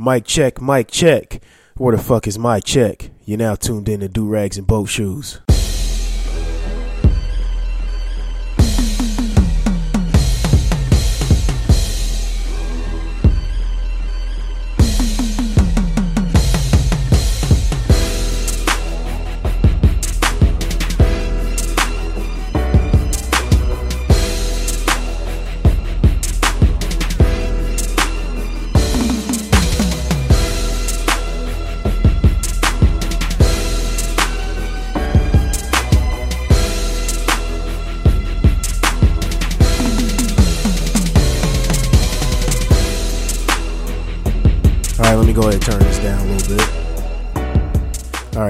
Mic check, mic check. Where the fuck is my check? You're now tuned in to Do Rags and Boat Shoes.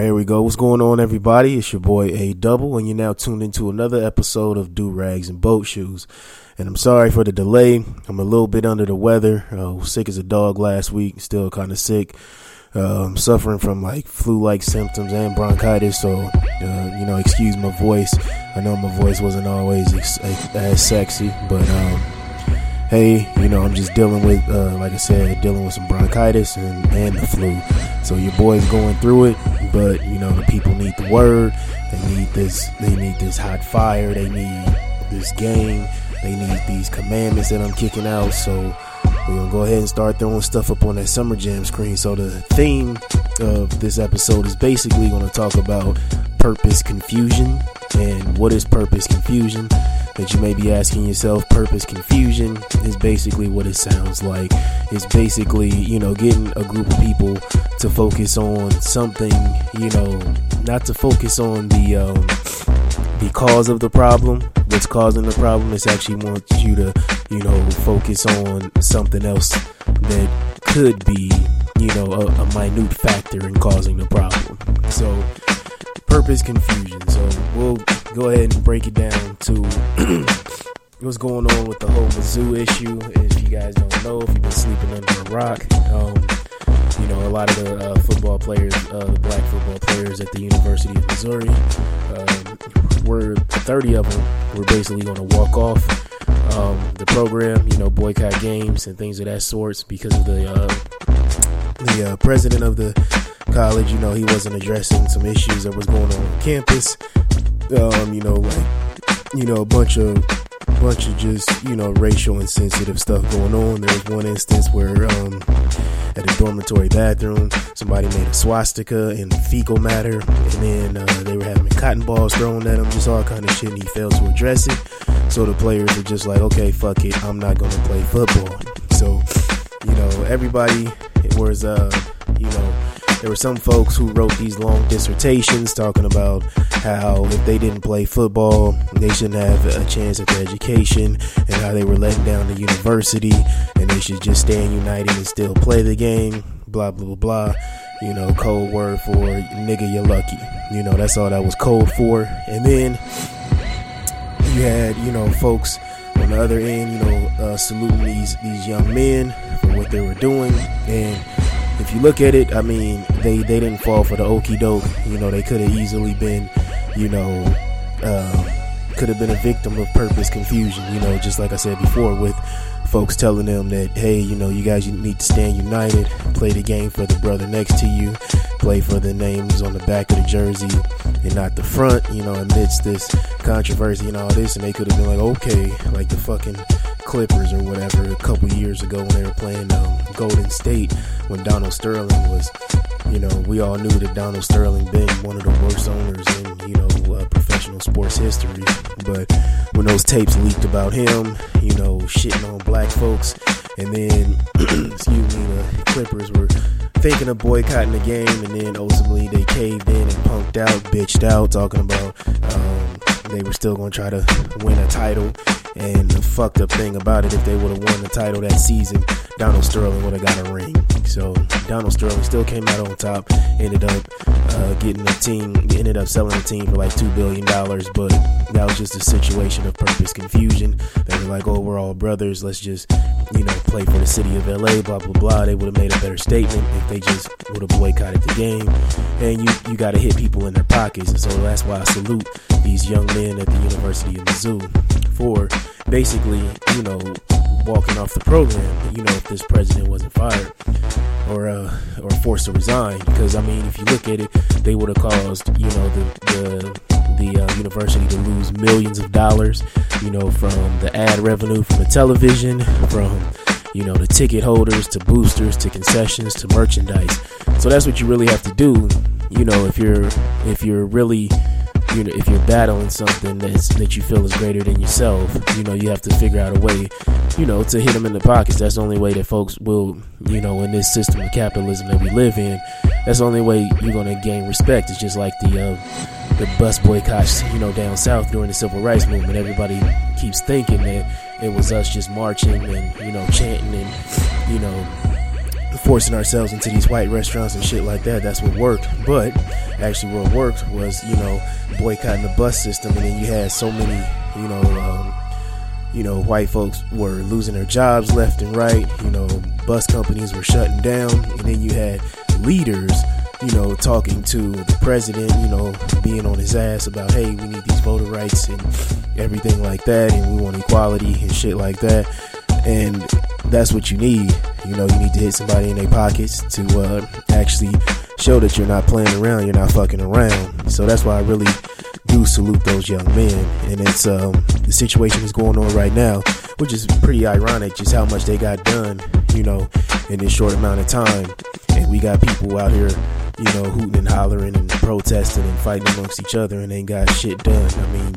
Bit. All right, here we go. What's going on, everybody? It's your boy A Double, and you're now tuned into another episode of Do Rags and Boat Shoes. And I'm sorry for the delay. I'm a little bit under the weather. Uh, sick as a dog last week. Still kind of sick. Uh, I'm suffering from like flu-like symptoms and bronchitis. So, uh, you know, excuse my voice. I know my voice wasn't always ex- as sexy, but um, hey, you know, I'm just dealing with, uh, like I said, dealing with some bronchitis and, and the flu. So your boy's going through it, but you know, the people need the word. They need this. They need this hot fire. They need this game. They need these commandments that I'm kicking out. So we're gonna go ahead and start throwing stuff up on that summer jam screen. So the theme of this episode is basically to talk about purpose confusion and what is purpose confusion that you may be asking yourself purpose confusion is basically what it sounds like. It's basically you know getting a group of people to focus on something you know not to focus on the um, the cause of the problem. What's causing the problem it's actually wants you to you know focus on something else that could be you know a, a minute factor in causing the problem. So purpose confusion so we'll go ahead and break it down to what's going on with the whole Mizzou issue. If you guys don't know, if you've been sleeping under a rock, um, you know a lot of the uh, football players, uh, the black football players at the University of Missouri, um, were 30 of them were basically going to walk off um, the program. You know, boycott games and things of that sorts because of the uh, the uh, president of the college. You know, he wasn't addressing some issues that was going on on campus. Um, you know, like you know, a bunch of bunch of just you know racial insensitive stuff going on. There was one instance where um, at a dormitory bathroom, somebody made a swastika in fecal matter, and then uh, they were having cotton balls thrown at him, just all kind of shit. And he failed to address it, so the players were just like, "Okay, fuck it, I'm not to play football." So, you know, everybody was uh, you know there were some folks who wrote these long dissertations talking about how if they didn't play football, they shouldn't have a chance at their education, and how they were letting down the university, and they should just stand united and still play the game. Blah blah blah blah. You know, code word for nigga, you're lucky. You know, that's all that was code for. And then you had, you know, folks on the other end, you know, uh, saluting these these young men for what they were doing, and if you look at it, I mean, they, they didn't fall for the okey doke. You know, they could have easily been, you know, uh, could have been a victim of purpose confusion. You know, just like I said before, with folks telling them that, hey, you know, you guys need to stand united, play the game for the brother next to you, play for the names on the back of the jersey and not the front, you know, amidst this controversy and all this. And they could have been like, okay, like the fucking Clippers or whatever a couple years ago when they were playing um, Golden State when Donald Sterling was, you know, we all knew that Donald Sterling been one of the worst owners in, you know, uh, professional sports history. But when those tapes leaked about him, you know, shitting on black folks, and then, excuse me, the Clippers were thinking of boycotting the game, and then ultimately they caved in and punked out, bitched out, talking about um, they were still going to try to win a title. And the fucked up thing about it, if they would have won the title that season, Donald Sterling would have got a ring. So Donald Sterling still came out on top. Ended up uh, getting the team, ended up selling the team for like two billion dollars. But that was just a situation of purpose confusion. They were like, "Oh, we're all brothers. Let's just, you know, play for the city of LA." Blah blah blah. They would have made a better statement if they just would have boycotted the game. And you you got to hit people in their pockets, and so that's why I salute these young men at the University of Mizzou for basically, you know, walking off the program. You know, if this president wasn't fired, or uh, or forced to resign because I mean, if you look at it, they would have caused you know the the the uh, university to lose millions of dollars, you know, from the ad revenue from the television, from you know the ticket holders to boosters to concessions to merchandise. So that's what you really have to do, you know, if you're if you're really you know, if you're battling something that's that you feel is greater than yourself, you know, you have to figure out a way, you know, to hit them in the pockets. That's the only way that folks will, you know, in this system of capitalism that we live in, that's the only way you're gonna gain respect. It's just like the uh, the bus boycotts, you know, down south during the civil rights movement. Everybody keeps thinking that it was us just marching and you know chanting and you know forcing ourselves into these white restaurants and shit like that. That's what worked. But actually, what worked was you know boycotting the bus system, and then you had so many you know. Um, you know, white folks were losing their jobs left and right. You know, bus companies were shutting down, and then you had leaders you know, talking to the president, you know, being on his ass about, hey, we need these voter rights and everything like that, and we want equality and shit like that. And that's what you need. You know, you need to hit somebody in their pockets to uh, actually show that you're not playing around, you're not fucking around. So that's why I really do salute those young men. And it's um, the situation is going on right now, which is pretty ironic just how much they got done, you know, in this short amount of time. And we got people out here you know, hooting and hollering and protesting and fighting amongst each other and ain't got shit done. I mean,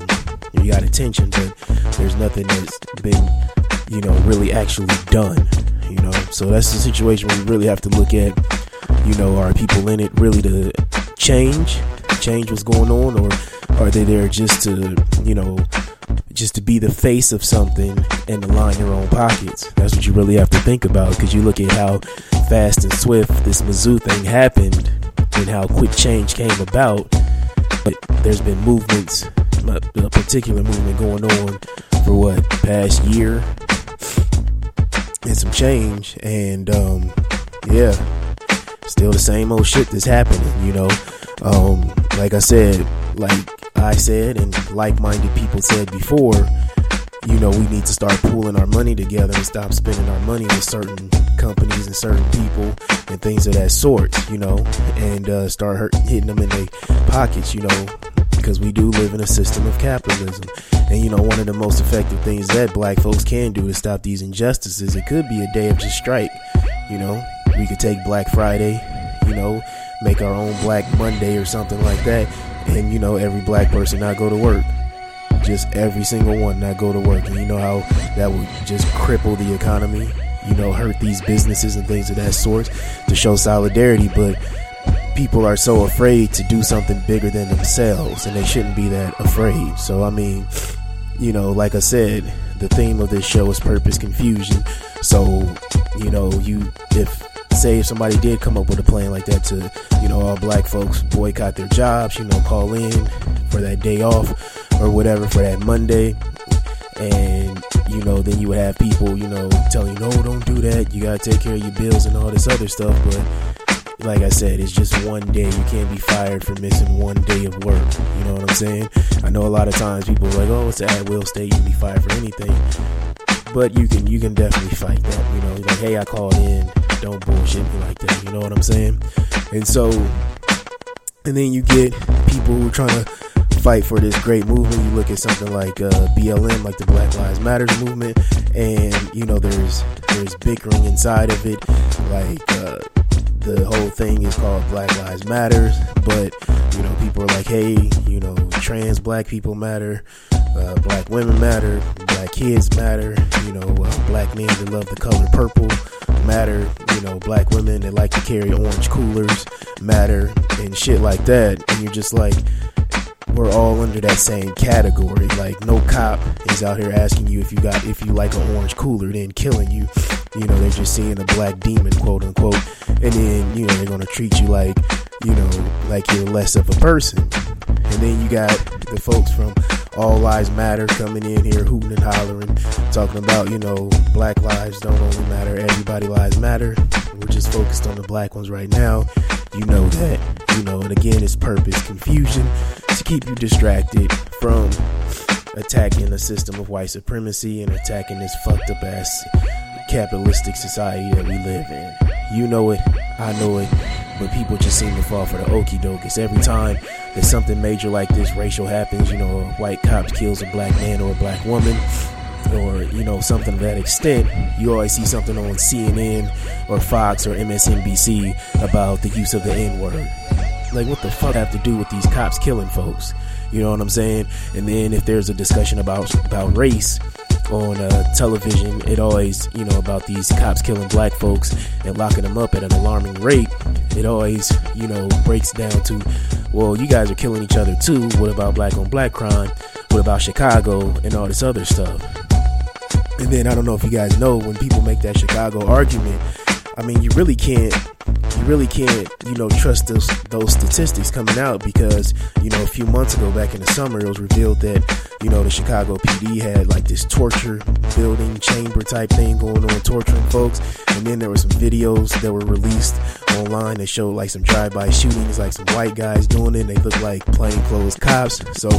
you got attention, but there's nothing that's been, you know, really actually done. You know, so that's the situation we really have to look at. You know, are people in it really to change, change what's going on, or are they there just to, you know, just to be the face of something and to line their own pockets? That's what you really have to think about because you look at how fast and swift this Mizzou thing happened and how quick change came about. But there's been movements, a particular movement going on for what past year and some change, and um, yeah, still the same old shit that's happening. You know, um, like I said, like I said, and like-minded people said before you know, we need to start pooling our money together and stop spending our money with certain companies and certain people and things of that sort, you know, and uh, start hurt, hitting them in their pockets, you know, because we do live in a system of capitalism. And, you know, one of the most effective things that black folks can do to stop these injustices, it could be a day of just strike, you know. We could take Black Friday, you know, make our own Black Monday or something like that, and, you know, every black person not go to work just every single one not go to work. And you know how that would just cripple the economy, you know, hurt these businesses and things of that sort to show solidarity. But people are so afraid to do something bigger than themselves, and they shouldn't be that afraid. So, I mean, you know, like I said, the theme of this show is purpose confusion. So, you know, you if say if somebody did come up with a plan like that to, you know, all black folks boycott their jobs, you know, call in for that day off or whatever for that Monday. And, you know, then you would have people, you know, telling you, no, don't do that. You got to take care of your bills and all this other stuff. But like I said, it's just one day. You can't be fired for missing one day of work. You know what I'm saying? I know a lot of times people are like, oh, it's at will state. You can be fired for anything. But you can you can definitely fight that. You know, like, hey, I called in. Don't bullshit me like that. You know what I'm saying? And so, and then you get people who are trying to fight for this great movement. You look at something like uh, BLM, like the Black Lives Matters movement, and you know there's there's bickering inside of it. Like uh, the whole thing is called Black Lives Matters, but you know people are like, hey, you know, trans black people matter, uh, black women matter, black kids matter, you know, uh, black men that love the color purple matter, you know, black women that like to carry orange coolers matter, and shit like that. And you're just like, we're all under that same category. Like no cop is out here asking you if you got if you like an orange cooler, then killing you. You know, they're just seeing a black demon, quote unquote, and then you know they're gonna treat you like you know like you're less of a person. And then you got the folks from All Lives Matter coming in here hooting and hollering, talking about you know black lives don't only matter, everybody lives matter. We're just focused on the black ones right now. You know that, you know, and again, it's purpose confusion to keep you distracted from attacking the system of white supremacy and attacking this fucked up ass capitalistic society that we live in. You know it, I know it, but people just seem to fall for the okey doke. It's every time that something major like this racial happens, you know, a white cop kills a black man or a black woman, or you know something of that extent, you always see something on CNN or Fox or MSNBC about the use of the N word. Like, what the fuck have to do with these cops killing folks? You know what I'm saying? And then if there's a discussion about about race on uh, television, it always you know about these cops killing black folks and locking them up at an alarming rate. It always you know breaks down to, well, you guys are killing each other too. What about black on black crime? What about Chicago and all this other stuff? And then I don't know if you guys know when people make that Chicago argument, I mean, you really can't you really can't, you know, trust those those statistics coming out because, you know, a few months ago back in the summer it was revealed that, you know, the Chicago PD had like this torture building chamber type thing going on torturing folks. And then there were some videos that were released online that showed like some drive-by shootings, like some white guys doing it. They looked like plainclothes cops. So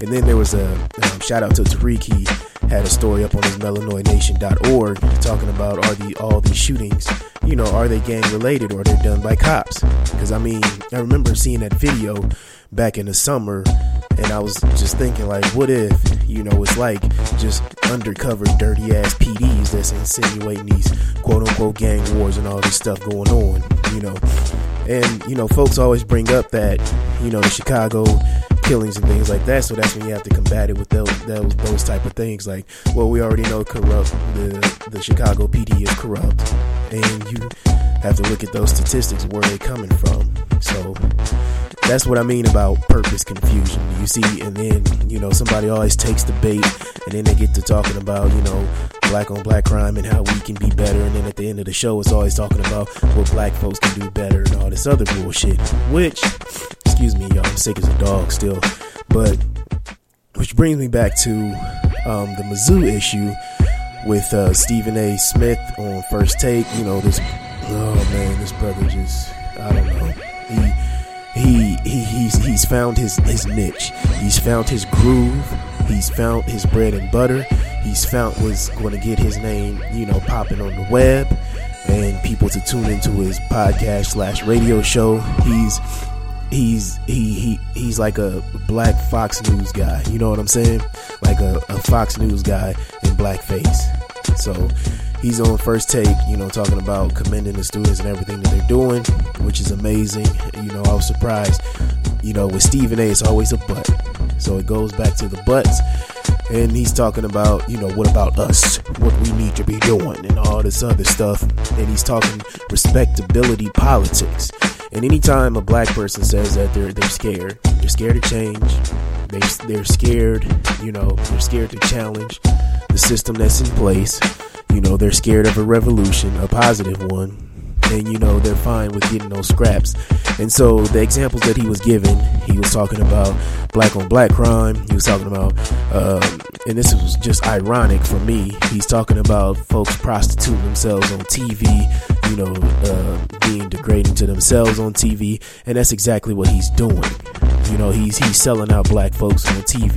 and then there was a um, shout out to Tariq. He had a story up on his melanoidnation.org talking about are the all these shootings, you know, are they gang related or they're done by cops? Because I mean, I remember seeing that video back in the summer and I was just thinking like what if you know it's like just undercover dirty ass PDs that's insinuating these quote unquote gang wars and all this stuff going on you know and you know folks always bring up that you know the Chicago killings and things like that. So that's when you have to combat it with those those, type of things. Like, well, we already know corrupt the the Chicago PD is corrupt, and you have to look at those statistics where they're coming from. So that's what I mean about purpose confusion. You see, and then you know somebody always takes the bait, and then they get to talking about you know black on black crime and how we can be better, and then at the end of the show, it's always talking about what black folks can do better and all this other bullshit, which excuse me, y'all. I'm sick as a dog still. But which brings me back to um, the Mizzou issue with uh, Stephen A. Smith on First Take. You know this. Oh man, this brother just I don't know. He he he he's he's found his his niche. He's found his groove. He's found his bread and butter. He's found was going to get his name, you know, popping on the web and people to tune into his podcast slash radio show. He's he's he he he's like a black Fox News guy. You know what I'm saying? Like a, a Fox News guy in blackface. So he's on first take, you know, talking about commending the students and everything that they're doing, which is amazing. You know, I was surprised. You know, with Stephen A, it's always a but. So it goes back to the buts. And he's talking about, you know, what about us? What we need to be doing and all this other stuff. And he's talking respectability politics. And anytime a black person says that they're they're scared, they're scared to change, they they're scared, you know, they're scared to challenge the system that's in place. You know, they're scared of a revolution, a positive one, and you know they're fine with getting those scraps. And so the examples that he was given, he was talking about black on black crime. He was talking about, uh, and this was just ironic for me. He's talking about folks prostituting themselves on TV, you know, uh, being degrading to themselves on TV, and that's exactly what he's doing. You know, he's he's selling out black folks on TV.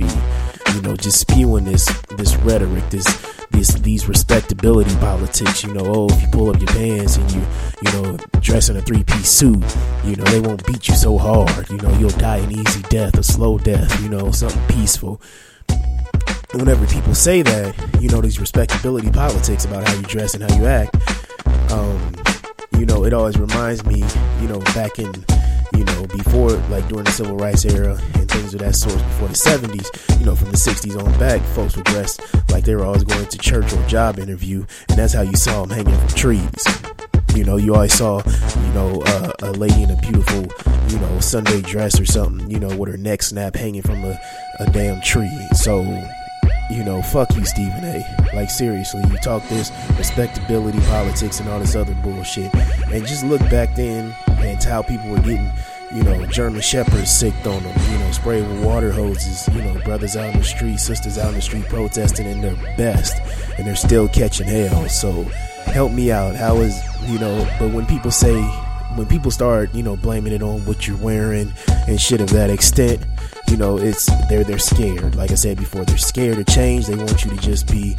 You know, just spewing this this rhetoric, this this these respectability politics. You know, oh, if you pull up your pants and you you know dress in a three piece suit, you know they won't beat you so hard. You know, you'll die an easy death, a slow death. You know, something peaceful. Whenever people say that, you know, these respectability politics about how you dress and how you act, um, you know, it always reminds me, you know, back in you know, before like during the civil rights era and things of that sort, before the 70s, you know, from the 60s on back, folks were dressed like they were always going to church or job interview, and that's how you saw them hanging from trees. You know, you always saw, you know, uh, a lady in a beautiful, you know, Sunday dress or something, you know, with her neck snap hanging from a, a damn tree. So, you know, fuck you, Stephen A. Like, seriously, you talk this respectability, politics, and all this other bullshit. And just look back then and how people were getting, you know, German Shepherds sicked on them, you know, sprayed with water hoses, you know, brothers out in the street, sisters out in the street protesting in their best, and they're still catching hell. So, help me out. How is, you know, but when people say, when people start, you know, blaming it on what you're wearing and shit of that extent, you know, it's they're they're scared. Like I said before, they're scared to change. They want you to just be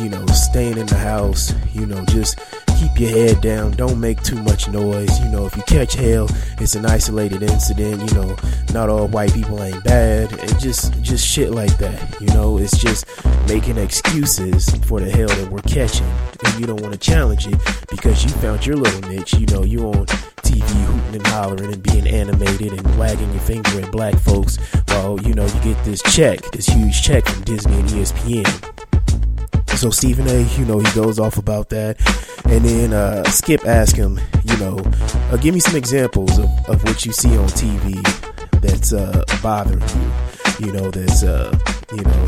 you know, staying in the house, you know, just keep your head down, don't make too much noise. You know, if you catch hell, it's an isolated incident, you know, not all white people ain't bad. And just just shit like that. You know, it's just making excuses for the hell that we're catching. And you don't want to challenge it because you found your little niche. You know, you on TV hooting and hollering and being animated and wagging your finger at black folks while, you know, you get this check, this huge check from Disney and ESPN. So Stephen A, you know, he goes off about that. And then uh, Skip asks him, you know, uh, give me some examples of, of what you see on TV that's uh, bothering you, you know, that's, uh, you know,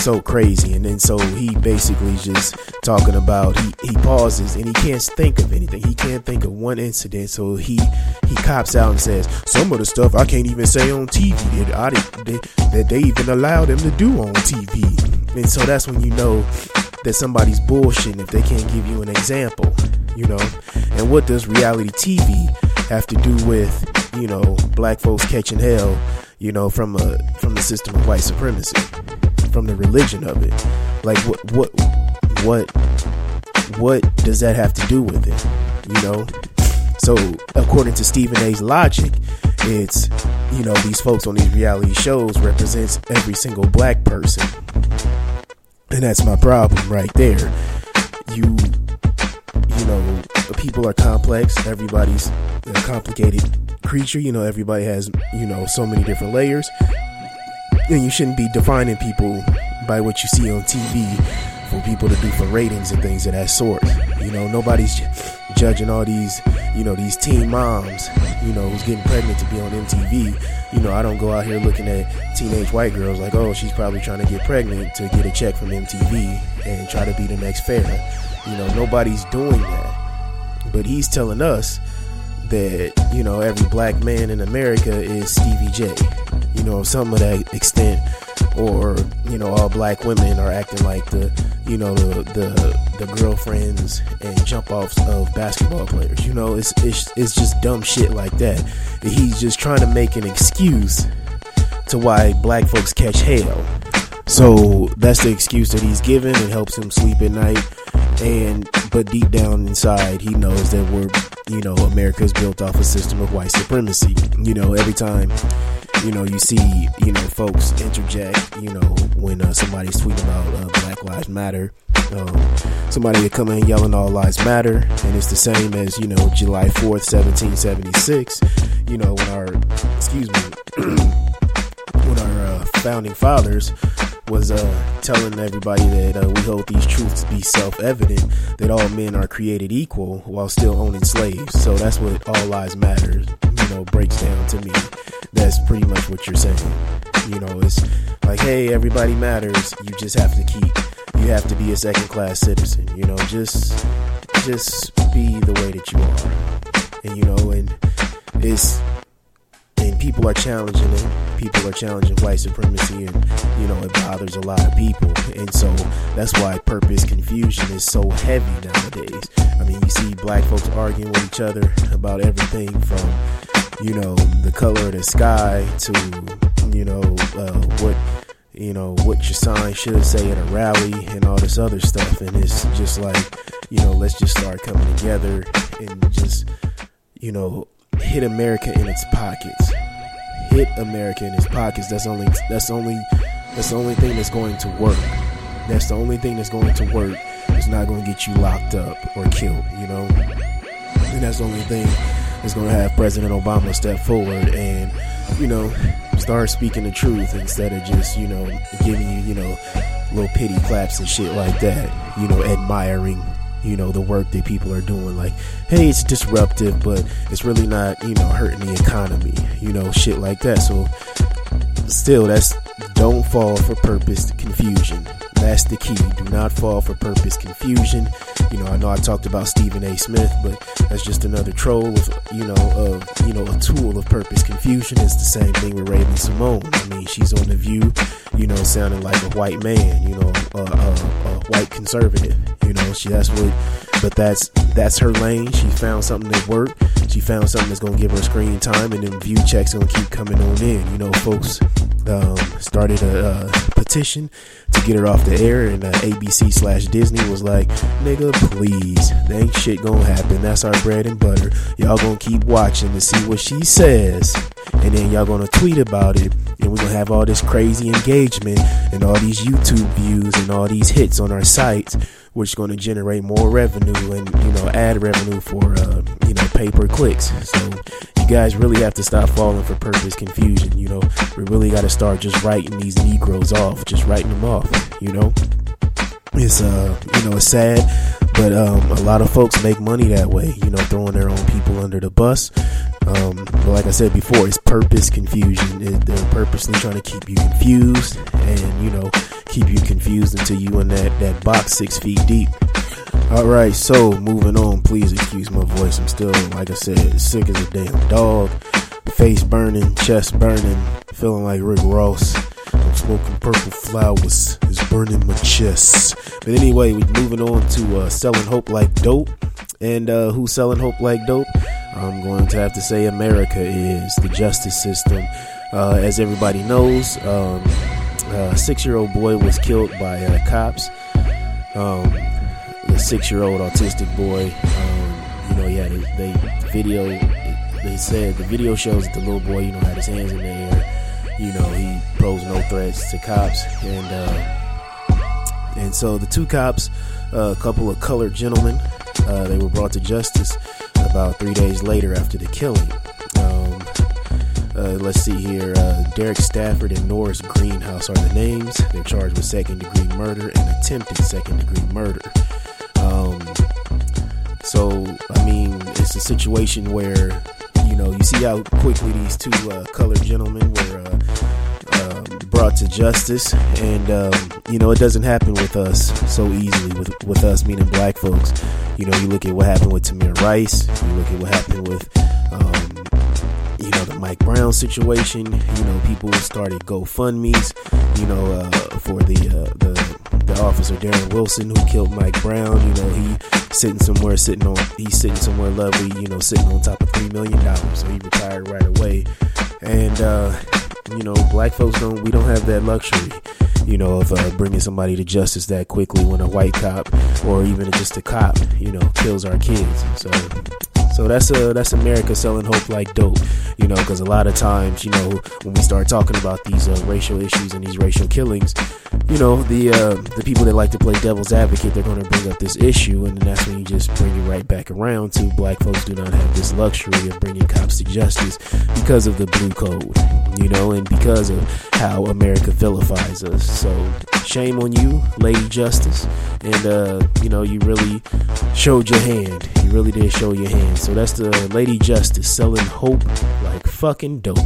so crazy. And then so he basically just talking about he, he pauses and he can't think of anything. He can't think of one incident. So he he cops out and says some of the stuff I can't even say on TV that I they, that they even allow them to do on TV. And so that's when you know that somebody's bullshitting if they can't give you an example, you know. And what does reality TV have to do with, you know, black folks catching hell, you know, from a from the system of white supremacy, from the religion of it? Like what what what what does that have to do with it? You know? So according to Stephen A's logic, it's you know, these folks on these reality shows represents every single black person and that's my problem right there. You, you know, people are complex. Everybody's a complicated creature. You know, everybody has, you know, so many different layers. And you shouldn't be defining people by what you see on TV for people to do for ratings and things of that sort. You know, nobody's judging all these, you know, these teen moms, you know, who's getting pregnant to be on MTV. You know, I don't go out here looking at teenage white girls like, oh, she's probably trying to get pregnant to get a check from MTV and try to be the next Farrah. You know, nobody's doing that. But he's telling us that, you know, every black man in America is Stevie J. You know, some of that extent or you know all black women are acting like the you know the the, the girlfriends and jump offs of basketball players. You know it's, it's it's just dumb shit like that. He's just trying to make an excuse to why black folks catch hell. So that's the excuse that he's given it helps him sleep at night. And but deep down inside he knows that we're you know america's built off a system of white supremacy. You know every time you know, you see, you know, folks interject, you know, when uh, somebody's tweeting about uh, Black Lives Matter. Um, somebody would come in yelling all lives matter, and it's the same as, you know, July 4th, 1776, you know, when our, excuse me, when our uh, founding fathers was uh, telling everybody that uh, we hold these truths to be self-evident that all men are created equal while still owning slaves. So that's what all lives matter, know, breaks down to me that's pretty much what you're saying. You know, it's like, hey, everybody matters. You just have to keep. You have to be a second class citizen. You know, just just be the way that you are. And you know, and it's and people are challenging it. People are challenging white supremacy, and you know it bothers a lot of people. And so that's why purpose confusion is so heavy nowadays. I mean, you see black folks arguing with each other about everything from you know, the color of the sky to, you know, uh, what, you know, what your sign should say at a rally and all this other stuff. And it's just like, you know, let's just start coming together and just, you know, hit America in its pockets. Hit America in its pockets. That's only, that's only, that's the only thing that's going to work. That's the only thing that's going to work. It's not going to get you locked up or killed, you know? And that's the only thing is going to have President Obama step forward and, you know, start speaking the truth instead of just, you know, giving you, you know, little pity claps and shit like that, you know, admiring you know the work that people are doing like hey it's disruptive but it's really not you know hurting the economy you know shit like that so still that's don't fall for purpose confusion that's the key. Do not fall for purpose confusion. You know, I know I talked about Stephen A. Smith, but that's just another troll of, you know, of, you know, a tool of purpose confusion. It's the same thing with Raven-Symoné. I mean, she's on The View, you know, sounding like a white man, you know, a, a, a white conservative. You know, she, that's what, but that's, that's her lane. She found something that worked. She found something that's going to give her screen time and then view checks going to keep coming on in. You know, folks, um, started a, a, petition to get her off the air, and uh, ABC slash Disney was like, "Nigga, please, there ain't shit gonna happen. That's our bread and butter. Y'all gonna keep watching to see what she says, and then y'all gonna tweet about it, and we're gonna have all this crazy engagement and all these YouTube views and all these hits on our sites." Which is going to generate more revenue and you know ad revenue for uh, you know pay per clicks. So you guys really have to stop falling for purpose confusion. You know, we really got to start just writing these Negroes off, just writing them off. You know, it's uh you know it's sad, but um, a lot of folks make money that way. You know, throwing their own people under the bus. Um, but like I said before, it's purpose confusion. It, they're purposely trying to keep you confused, and you know keep you confused until you in that, that box six feet deep. All right, so moving on. Please excuse my voice. I'm still, like I said, sick as a damn dog. Face burning, chest burning, feeling like Rick Ross. I'm smoking purple flowers. It's burning my chest. But anyway, we're moving on to uh, selling hope like dope. And uh, who's selling hope like dope? I'm going to have to say America is the justice system. Uh, as everybody knows, um, a six year old boy was killed by uh, cops. Um, the six year old autistic boy, um, you know, yeah, they, they video, they said the video shows that the little boy, you know, had his hands in the air. You know, he posed no threats to cops, and uh, and so the two cops, uh, a couple of colored gentlemen, uh, they were brought to justice about three days later after the killing. Uh, let's see here. Uh, Derrick Stafford and Norris Greenhouse are the names. They're charged with second degree murder and attempted second degree murder. Um, so, I mean, it's a situation where, you know, you see how quickly these two uh, colored gentlemen were uh, um, brought to justice. And, um, you know, it doesn't happen with us so easily, with, with us, meaning black folks. You know, you look at what happened with Tamir Rice, you look at what happened with you know the Mike Brown situation. You know, people started GoFundmes. You know, uh, for the uh, the the officer Darren Wilson who killed Mike Brown. You know, he sitting somewhere, sitting on he's sitting somewhere lovely. You know, sitting on top of three million dollars. So he retired right away. And uh, you know, black folks don't we don't have that luxury you know, of uh, bringing somebody to justice that quickly when a white cop or even just a cop, you know, kills our kids. So so that's a that's America selling hope like dope, you know, because a lot of times, you know, when we start talking about these uh, racial issues and these racial killings, you know, the uh, the people that like to play devil's advocate, they're going to bring up this issue, and that's when you just bring it right back around to black folks do not have this luxury of bringing cops to justice because of the blue code, you know, and because of how America vilifies us. So shame on you, Lady Justice, and uh, you know, you really showed your hand. You really did show your hand. So that's the Lady Justice selling hope like fucking dope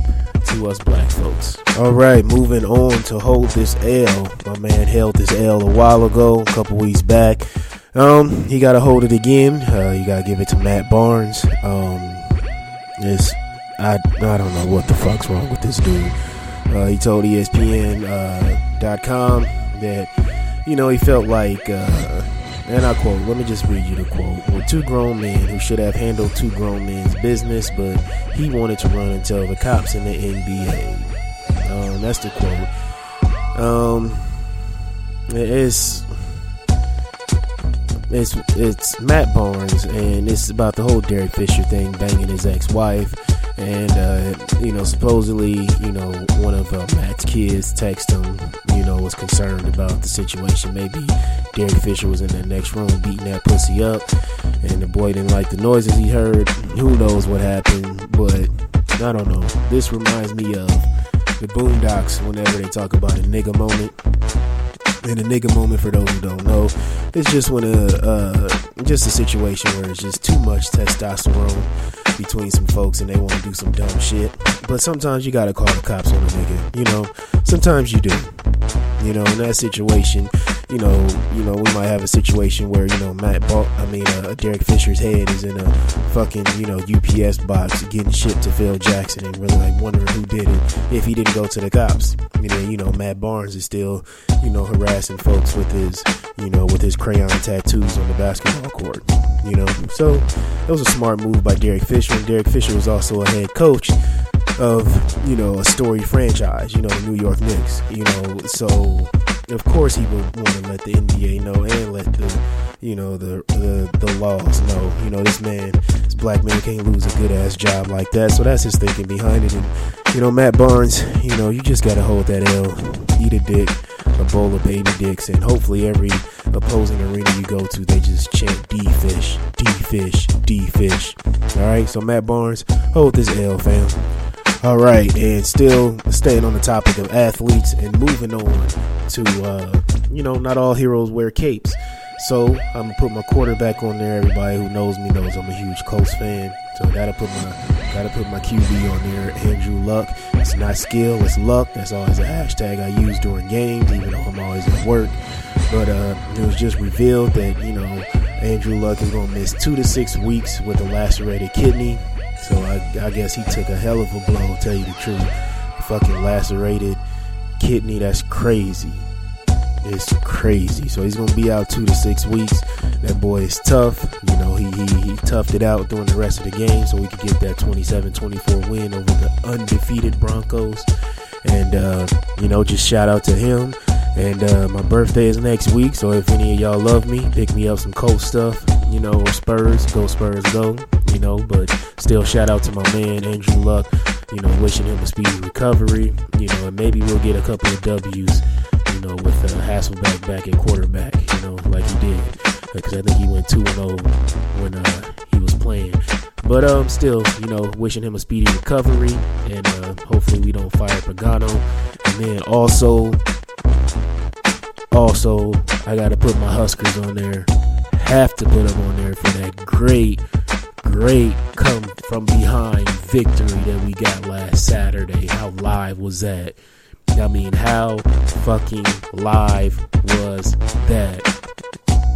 to us black folks. All right, moving on to hold this L. My man held this L a while ago, a couple weeks back. Um, he got to hold it again. Uh, you gotta give it to Matt Barnes. Um, it's I I don't know what the fuck's wrong with this dude. Uh, he told ESPN.com uh, that you know he felt like uh, and I quote, let me just read you the quote. We're two grown men who should have handled two grown men's business, but he wanted to run and tell the cops in the NBA. Um, that's the quote. Um, it's it's it's Matt Barnes, and it's about the whole Derek Fisher thing, banging his ex-wife and uh, you know supposedly you know one of uh, Matt's kids texted him you know was concerned about the situation. Maybe Derek Fisher was in the next room beating that pussy up and the boy didn't like the noises he heard. Who knows what happened but I don't know. This reminds me of the Boondocks whenever they talk about a nigga moment and a nigga moment for those who don't know it's just when a uh, just a situation where it's just too much testosterone between some folks and they want to do some dumb shit. But sometimes you gotta call the cops on a nigga. You know, sometimes you do. You know, in that situation, you know, you know, we might have a situation where you know Matt, mean, uh, Derek Fisher's head is in a fucking you know UPS box getting shipped to Phil Jackson and really like wondering who did it if he didn't go to the cops. And then you know Matt Barnes is still you know harassing folks with his you know with his crayon tattoos on the basketball court. You know, so it was a smart move by Derek Fisher. And Derek Fisher was also a head coach of you know a story franchise, you know the New York Knicks, you know. So of course he would want to let the NBA know and let the you know the the the laws No, You know this man, this black man can't lose a good ass job like that. So that's his thinking behind it. And you know Matt Barnes, you know you just gotta hold that L, eat a dick, a bowl of baby dicks, and hopefully every opposing arena you go to, they just chant D fish, D fish, D fish. All right, so Matt Barnes, hold this L, fam. All right, and still staying on the topic of athletes and moving on to, uh, you know, not all heroes wear capes. So I'm gonna put my quarterback on there. Everybody who knows me knows I'm a huge Colts fan. So I gotta put my gotta put my QB on there, Andrew Luck. It's not skill, it's luck. That's always a hashtag I use during games, even though I'm always at work. But uh, it was just revealed that you know Andrew Luck is gonna miss two to six weeks with a lacerated kidney. So I, I guess he took a hell of a blow, tell you the truth. Fucking lacerated kidney, that's crazy. It's crazy. So he's gonna be out two to six weeks. That boy is tough. You know, he he, he toughed it out during the rest of the game so we could get that 27-24 win over the undefeated Broncos. And uh, you know, just shout out to him. And uh, my birthday is next week, so if any of y'all love me, pick me up some cold stuff, you know, or Spurs, go Spurs, go, you know. But still, shout out to my man Andrew Luck, you know, wishing him a speedy recovery, you know, and maybe we'll get a couple of W's, you know, with uh, Hasselbeck back at quarterback, you know, like he did, because I think he went two and zero when uh, he was playing. But um, still, you know, wishing him a speedy recovery, and uh, hopefully we don't fire Pagano. And then also, also, I got to put my Huskers on there. Have to put them on there for that great, great come from behind victory that we got last Saturday. How live was that? I mean, how fucking live was that?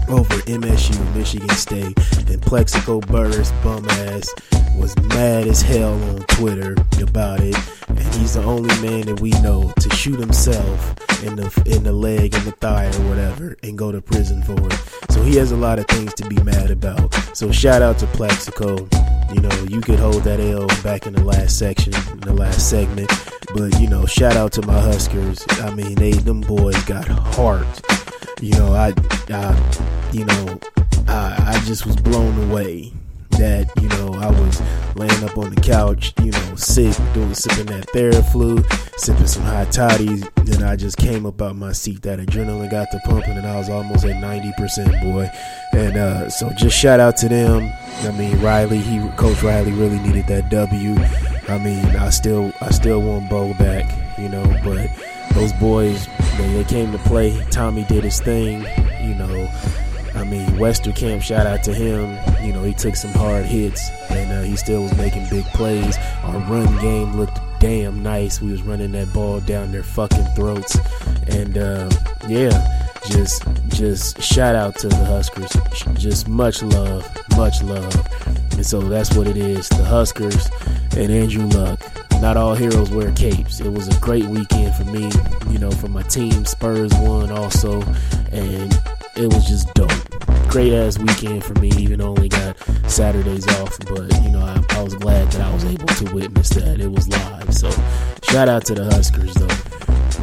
Over MSU, Michigan State, and Plaxico Burress bum ass was mad as hell on Twitter about it, and he's the only man that we know to shoot himself in the in the leg, in the thigh, or whatever, and go to prison for it. So he has a lot of things to be mad about. So shout out to Plaxico. You know, you could hold that L back in the last section, in the last segment, but you know, shout out to my Huskers. I mean, they them boys got heart. You know, I, I you know, I, I just was blown away that you know I was laying up on the couch, you know, sick, doing sipping that Theraflu, sipping some hot toddies. Then I just came up out my seat. That adrenaline got to pumping, and I was almost at ninety percent, boy. And uh, so just shout out to them. I mean, Riley, he Coach Riley really needed that W. I mean, I still I still want Bo back, you know, but those boys they, they came to play. Tommy did his thing, you know. I mean, Westerkamp, shout out to him. You know, he took some hard hits and uh, he still was making big plays. Our run game looked damn nice. We was running that ball down their fucking throats. And uh, yeah, just just shout out to the Huskers. Just much love, much love. And so that's what it is. The Huskers and Andrew Luck. Not all heroes wear capes. It was a great weekend for me, you know, for my team. Spurs won also, and it was just dope. Great ass weekend for me, even only got Saturdays off. But you know, I, I was glad that I was able to witness that. It was live. So shout out to the Huskers though.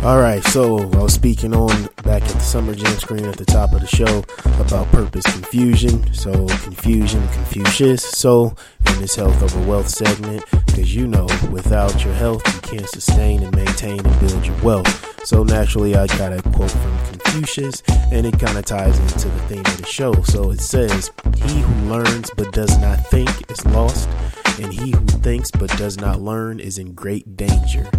All right, so I was speaking on back at the Summer Jam screen at the top of the show about purpose confusion. So confusion, Confucius. So this health over wealth segment, because you know, without your health, you can't sustain and maintain and build your wealth. So naturally, I got a quote from Confucius, and it kind of ties into the theme of the show. So it says, "He who learns but does not think is lost." And he who thinks but does not learn is in great danger.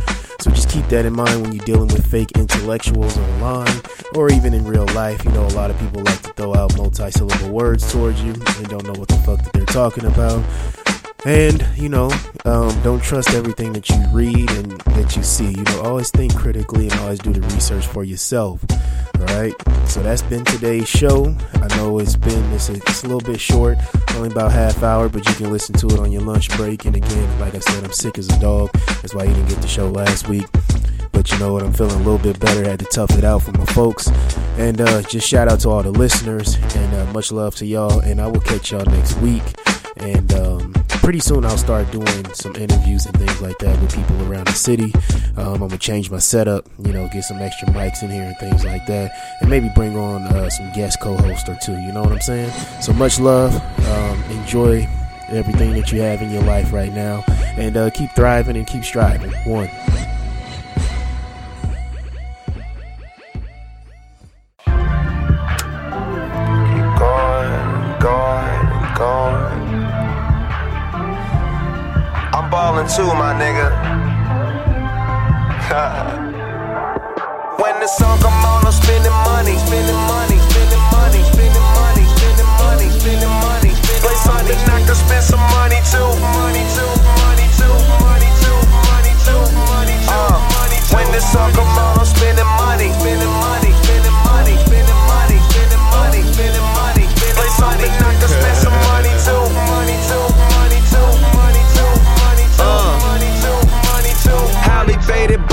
So just keep that in mind when you're dealing with fake intellectuals online or even in real life. You know, a lot of people like to throw out multi syllable words towards you and don't know what the fuck that they're talking about. And, you know, um, don't trust everything that you read and that you see. You know, always think critically and always do the research for yourself. All right. So that's been today's show. I know it's been it's a, it's a little bit short, only about half hour, but you can listen to it on your lunch break. And again, like I said, I'm sick as a dog. That's why you didn't get the show last week. But you know what? I'm feeling a little bit better. Had to tough it out for my folks. And uh, just shout out to all the listeners and uh, much love to y'all. And I will catch y'all next week. And um, pretty soon I'll start doing some interviews and things like that with people around the city. Um, I'm gonna change my setup, you know, get some extra mics in here and things like that, and maybe bring on uh, some guest co-host or two. You know what I'm saying? So much love. Um, enjoy everything that you have in your life right now, and uh, keep thriving and keep striving. One. two, my nigga. when the song come on, I'm spending money, spending money, spending money, spending money, spending money, spending money. Spending money. Play something I can spend some money too, money too, money too, money too, money too, money too, money too. Uh, when the sun come on, I'm spending money, spending money.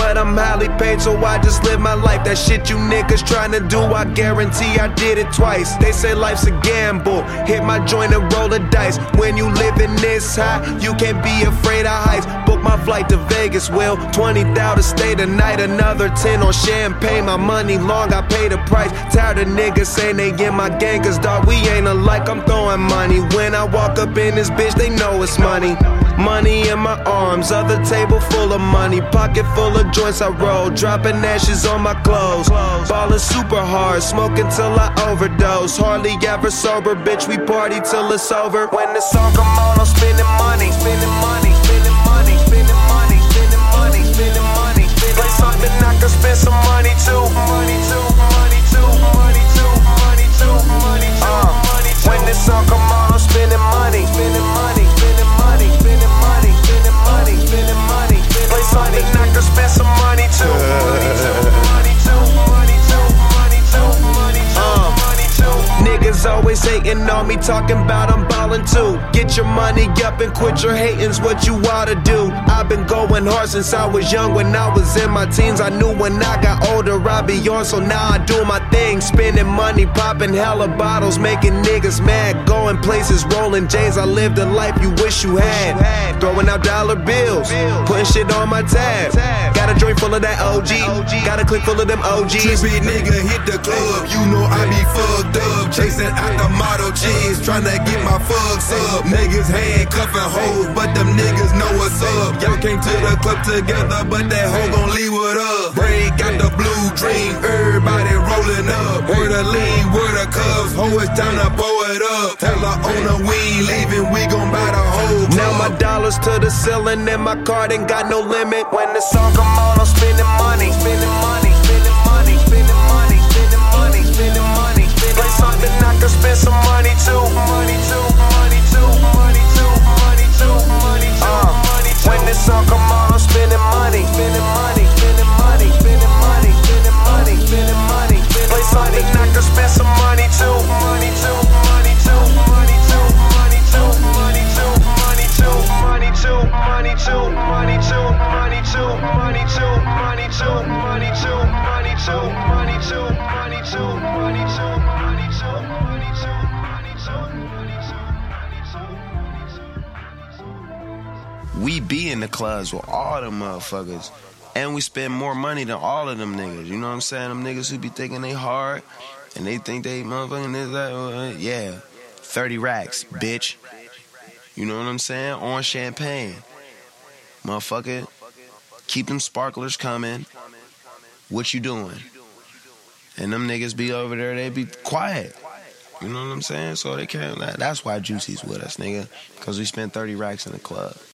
but I'm highly paid, so I just live my life. That shit you niggas trying to do, I guarantee I did it twice. They say life's a gamble, hit my joint and roll the dice. When you living this high, you can't be afraid of heights. Book my flight to Vegas, will 20,000 to stay tonight, another 10 on champagne. My money long, I pay the price. Tired of niggas saying they in my gang, cause dog, we ain't alike. I'm throwing money. When I walk up in this bitch, they know it's money. Money in my arms, other table full of money, pocket full of joints I roll, dropping ashes on my clothes. Ballin' super hard, smoking till I overdose. Hardly ever sober, bitch. We party till it's over. When the song come on, I'm spending money, spending money, spending money, spending money, spending money, spending money. Play something I can spend some money too, money too, money too, money too, money too, money too, money too. Uh, when the song come on. spend some money too. Satan on me talking about I'm ballin' too. Get your money up and quit your hatin's what you oughta do. I've been going hard since I was young. When I was in my teens, I knew when I got older I'd be on. So now I do my thing, spending money, popping hella bottles, making niggas mad, going places, rolling J's. I lived a life you wish you had. Throwing out dollar bills, putting shit on my tab. Got a joint full of that OG, got a clip full of them OGs. Trippy nigga hit the club, you know I be fucked up, chasing out the motto G's, tryna get my fucks up. Niggas handcuffing hoes, but them niggas know what's up. Y'all came to the club together, but that hoe gon' leave with up. Break out the blue dream, everybody rolling up. Where the lean, where the cubs, hoe it's time to blow it up. Tell her owner we ain't leaving, we gon' buy the whole club. Now my dollars to the ceiling and my card ain't got no limit. When the song come on, I'm spending money, spending money. spend some money too. With all them motherfuckers. And we spend more money than all of them niggas. You know what I'm saying? Them niggas who be thinking they hard and they think they motherfucking this, that, uh, yeah. 30 racks, bitch. You know what I'm saying? On champagne. Motherfucker, keep them sparklers coming. What you doing? And them niggas be over there, they be quiet. You know what I'm saying? So they can't. That's why Juicy's with us, nigga. Because we spent 30 racks in the club.